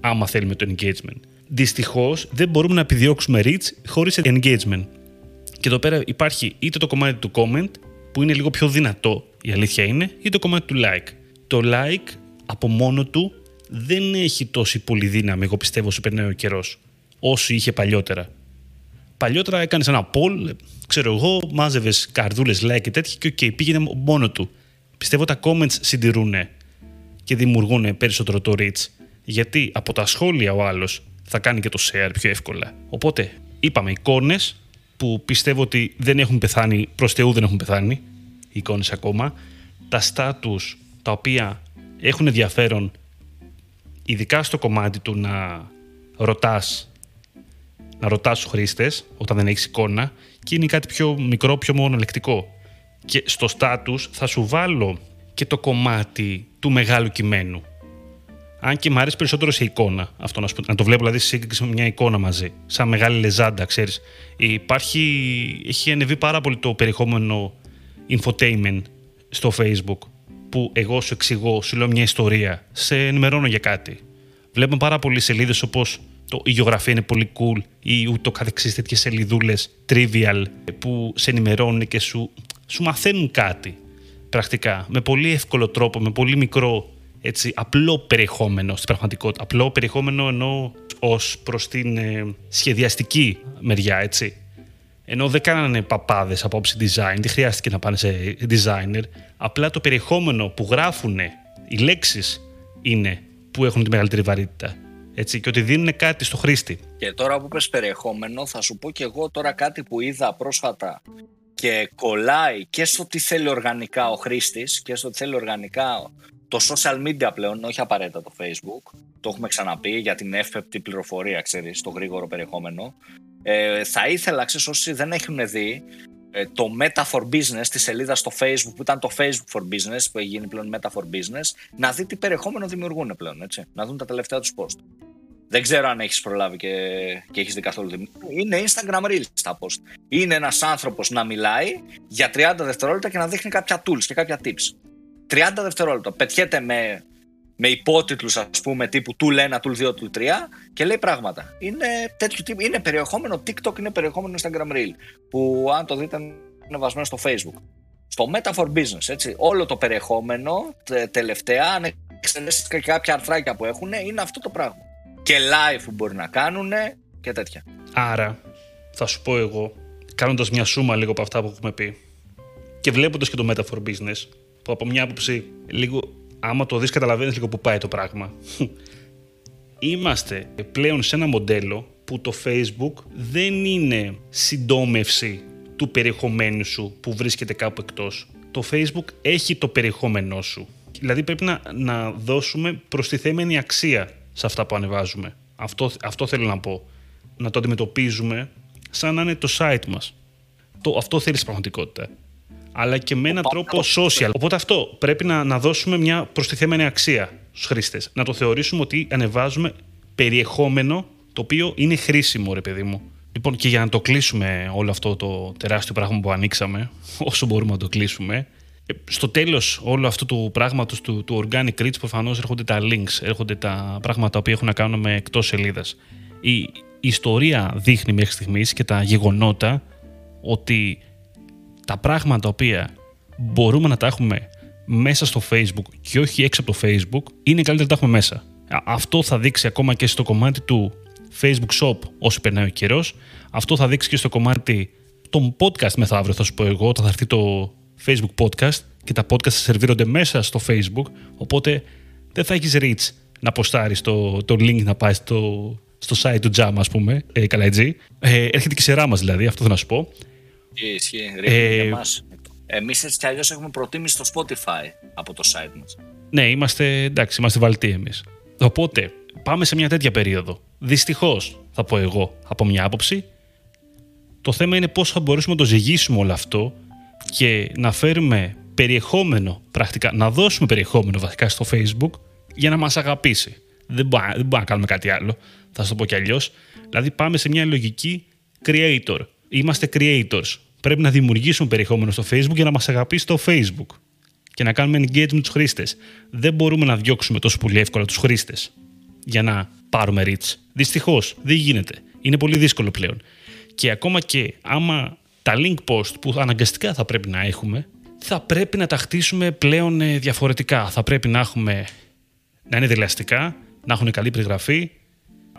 άμα θέλουμε το engagement. Δυστυχώς δεν μπορούμε να επιδιώξουμε reach χωρίς engagement. Και εδώ πέρα υπάρχει είτε το κομμάτι του comment, που είναι λίγο πιο δυνατό, η αλήθεια είναι, είτε το κομμάτι του like. Το like από μόνο του δεν έχει τόση πολύ δύναμη, εγώ πιστεύω, όσο περνάει ο καιρός, όσο είχε παλιότερα. Παλιότερα έκανες ένα poll, ξέρω εγώ, μάζευες καρδούλες, like και τέτοια και okay, πήγαινε μόνο του. Πιστεύω τα comments συντηρούν και δημιουργούν περισσότερο το reach. Γιατί από τα σχόλια ο άλλος θα κάνει και το share πιο εύκολα. Οπότε είπαμε εικόνες που πιστεύω ότι δεν έχουν πεθάνει, προς Θεού δεν έχουν πεθάνει οι εικόνες ακόμα. Τα status τα οποία έχουν ενδιαφέρον ειδικά στο κομμάτι του να ρωτάς να ρωτάς τους χρήστες όταν δεν έχεις εικόνα και είναι κάτι πιο μικρό, πιο μονολεκτικό. Και στο status θα σου βάλω και το κομμάτι του μεγάλου κειμένου. Αν και μου αρέσει περισσότερο σε εικόνα αυτό να, να το βλέπω, δηλαδή σύγκριση με μια εικόνα μαζί, σαν μεγάλη λεζάντα, ξέρεις. Υπάρχει, έχει ανεβεί πάρα πολύ το περιεχόμενο infotainment στο facebook που εγώ σου εξηγώ, σου λέω μια ιστορία, σε ενημερώνω για κάτι. Βλέπουμε πάρα πολλές σελίδες όπως το, η γεωγραφία είναι πολύ cool ή ούτω καθεξής τέτοιες σελίδούλε trivial που σε ενημερώνουν και σου, σου μαθαίνουν κάτι πρακτικά με πολύ εύκολο τρόπο, με πολύ μικρό έτσι, απλό περιεχόμενο στην πραγματικότητα. Απλό περιεχόμενο ενώ ως προς την ε, σχεδιαστική μεριά, έτσι. Ενώ δεν κάνανε παπάδες από όψη design, δεν χρειάστηκε να πάνε σε designer. Απλά το περιεχόμενο που γράφουν οι λέξεις είναι που έχουν τη μεγαλύτερη βαρύτητα. Έτσι, και ότι δίνουν κάτι στο χρήστη. Και τώρα που πες περιεχόμενο, θα σου πω και εγώ τώρα κάτι που είδα πρόσφατα και κολλάει και στο τι θέλει οργανικά ο χρήστης και στο τι θέλει οργανικά το social media πλέον, όχι απαραίτητα το facebook. Το έχουμε ξαναπεί για την εύπεπτη πληροφορία, ξέρεις, το γρήγορο περιεχόμενο. Ε, θα ήθελα, ξέρεις, όσοι δεν έχουν δει, ε, το Meta for Business τη σελίδα στο Facebook που ήταν το Facebook for Business που έχει γίνει πλέον Meta for Business να δει τι περιεχόμενο δημιουργούν πλέον, έτσι, να δουν τα τελευταία τους post. Δεν ξέρω αν έχεις προλάβει και, και έχεις δει καθόλου δημιουργήσει. Είναι Instagram Reels τα post. Είναι ένας άνθρωπος να μιλάει για 30 δευτερόλεπτα και να δείχνει κάποια tools και κάποια tips. 30 δευτερόλεπτα. Πετιέται με με υπότιτλους ας πούμε τύπου tool 1, tool 2, tool 3 και λέει πράγματα. Είναι, τέτοιο, τύπου, είναι περιεχόμενο TikTok, είναι περιεχόμενο Instagram Reel που αν το δείτε είναι βασμένο στο Facebook. Στο Meta for Business, έτσι, όλο το περιεχόμενο τελευταία, αν εξαιρέσεις και κάποια αρθράκια που έχουν, είναι αυτό το πράγμα. Και live που μπορεί να κάνουν και τέτοια. Άρα, θα σου πω εγώ, κάνοντας μια σούμα λίγο από αυτά που έχουμε πει και βλέποντας και το Meta for Business, που από μια άποψη λίγο άμα το δεις καταλαβαίνεις λίγο που πάει το πράγμα. Είμαστε πλέον σε ένα μοντέλο που το Facebook δεν είναι συντόμευση του περιεχομένου σου που βρίσκεται κάπου εκτός. Το Facebook έχει το περιεχόμενό σου. Δηλαδή πρέπει να, να δώσουμε προστιθέμενη αξία σε αυτά που ανεβάζουμε. Αυτό, αυτό θέλω να πω. Να το αντιμετωπίζουμε σαν να είναι το site μας. Το, αυτό θέλεις πραγματικότητα αλλά και με έναν τρόπο social. Οπότε αυτό πρέπει να, να δώσουμε μια προστιθέμενη αξία στους χρήστες. Να το θεωρήσουμε ότι ανεβάζουμε περιεχόμενο το οποίο είναι χρήσιμο, ρε παιδί μου. Λοιπόν, και για να το κλείσουμε όλο αυτό το τεράστιο πράγμα που ανοίξαμε, όσο μπορούμε να το κλείσουμε, ε, στο τέλος όλου αυτού του πράγματος του, του Organic Reach, προφανώς έρχονται τα links, έρχονται τα πράγματα που έχουν να κάνουν με εκτός σελίδας. Η, η ιστορία δείχνει μέχρι στιγμής και τα γεγονότα ότι τα πράγματα τα οποία μπορούμε να τα έχουμε μέσα στο Facebook και όχι έξω από το Facebook, είναι καλύτερα να τα έχουμε μέσα. Αυτό θα δείξει ακόμα και στο κομμάτι του Facebook Shop όσο περνάει ο καιρός. Αυτό θα δείξει και στο κομμάτι των podcast μεθαύριο, θα σου πω εγώ, όταν θα έρθει το Facebook Podcast και τα podcast θα σερβίρονται μέσα στο Facebook. Οπότε δεν θα έχεις reach να ποστάρεις το, το link να πάει στο, στο site του Jam, ας πούμε. Ε, καλά, έτσι. Ε, έρχεται και σε ράμα δηλαδή, αυτό θέλω να σου πω. Ισχύει, ισχύει. Ε, εμάς. Εμείς έτσι κι αλλιώς έχουμε προτίμηση στο Spotify από το site μας. Ναι, είμαστε, εντάξει, είμαστε βαλτοί εμείς. Οπότε, πάμε σε μια τέτοια περίοδο. Δυστυχώς, θα πω εγώ, από μια άποψη, το θέμα είναι πώς θα μπορέσουμε να το ζυγίσουμε όλο αυτό και να φέρουμε περιεχόμενο πρακτικά, να δώσουμε περιεχόμενο βασικά στο Facebook για να μας αγαπήσει. Δεν μπορούμε δεν να κάνουμε κάτι άλλο, θα σα το πω κι αλλιώς. Δηλαδή πάμε σε μια λογική creator. Είμαστε creators πρέπει να δημιουργήσουμε περιεχόμενο στο Facebook για να μας αγαπήσει το Facebook και να κάνουμε engage με τους χρήστες. Δεν μπορούμε να διώξουμε τόσο πολύ εύκολα τους χρήστες για να πάρουμε reach. Δυστυχώς δεν γίνεται. Είναι πολύ δύσκολο πλέον. Και ακόμα και άμα τα link post που αναγκαστικά θα πρέπει να έχουμε, θα πρέπει να τα χτίσουμε πλέον ε, διαφορετικά. Θα πρέπει να, έχουμε, να είναι δελεαστικά, να έχουν καλή περιγραφή,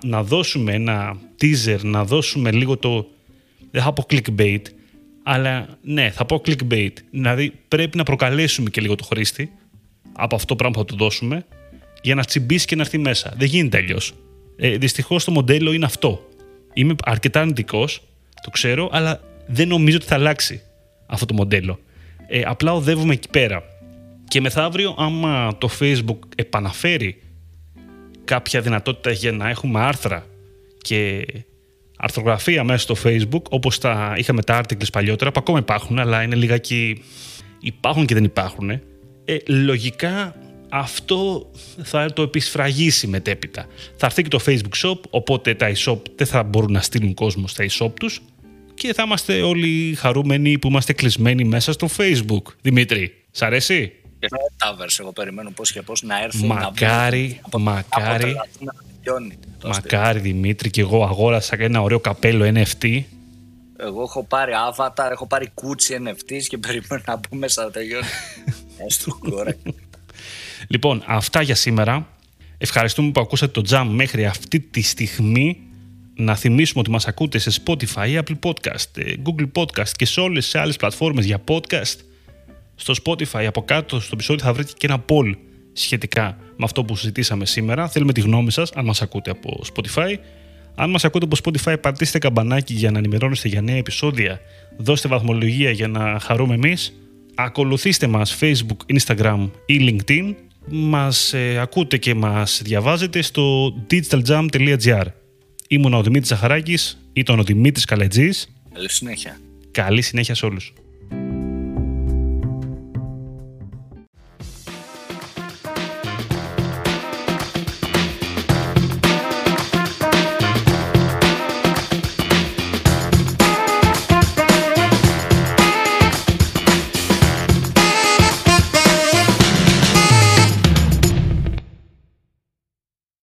να δώσουμε ένα teaser, να δώσουμε λίγο το. Δεν θα πω clickbait, αλλά ναι, θα πω clickbait. Δηλαδή πρέπει να προκαλέσουμε και λίγο το χρήστη από αυτό το πράγμα που θα του δώσουμε για να τσιμπήσει και να έρθει μέσα. Δεν γίνεται αλλιώς. Ε, Δυστυχώς το μοντέλο είναι αυτό. Είμαι αρκετά αρνητικός, το ξέρω, αλλά δεν νομίζω ότι θα αλλάξει αυτό το μοντέλο. Ε, απλά οδεύουμε εκεί πέρα. Και μεθαύριο, άμα το Facebook επαναφέρει κάποια δυνατότητα για να έχουμε άρθρα και αρθρογραφία μέσα στο facebook όπως τα είχαμε τα articles παλιότερα που ακόμα υπάρχουν αλλά είναι λιγάκι υπάρχουν και δεν υπάρχουν ε, λογικά αυτό θα το επισφραγίσει μετέπειτα. Θα έρθει και το Facebook Shop, οπότε τα e-shop δεν θα μπορούν να στείλουν κόσμο στα e-shop τους και θα είμαστε όλοι χαρούμενοι που είμαστε κλεισμένοι μέσα στο Facebook. Δημήτρη, σ' αρέσει; Και θα εγώ περιμένω πώς και πώς να έρθει μακάρι, να μακάρι, Μακάρι Δημήτρη και εγώ αγόρασα ένα ωραίο καπέλο NFT. Εγώ έχω πάρει avatar, έχω πάρει κούτσι NFTs και περιμένω να μπούμε μέσα να τελειώνει. Έστω Λοιπόν, αυτά για σήμερα. Ευχαριστούμε που ακούσατε το Jam μέχρι αυτή τη στιγμή. Να θυμίσουμε ότι μας ακούτε σε Spotify, Apple Podcast, ε, Google Podcast και σε όλες τις άλλες πλατφόρμες για podcast. Στο Spotify από κάτω στο επεισόδιο θα βρείτε και ένα poll σχετικά με αυτό που συζητήσαμε σήμερα. Θέλουμε τη γνώμη σας, αν μας ακούτε από Spotify. Αν μας ακούτε από Spotify, πατήστε καμπανάκι για να ενημερώνεστε για νέα επεισόδια. Δώστε βαθμολογία για να χαρούμε εμείς. Ακολουθήστε μας Facebook, Instagram ή LinkedIn. Μας ε, ακούτε και μας διαβάζετε στο digitaljam.gr. Ήμουν ο Δημήτρης Ζαχαράκης, ήταν ο Δημήτρης Καλετζής. Καλή συνέχεια. Καλή συνέχεια σε όλους.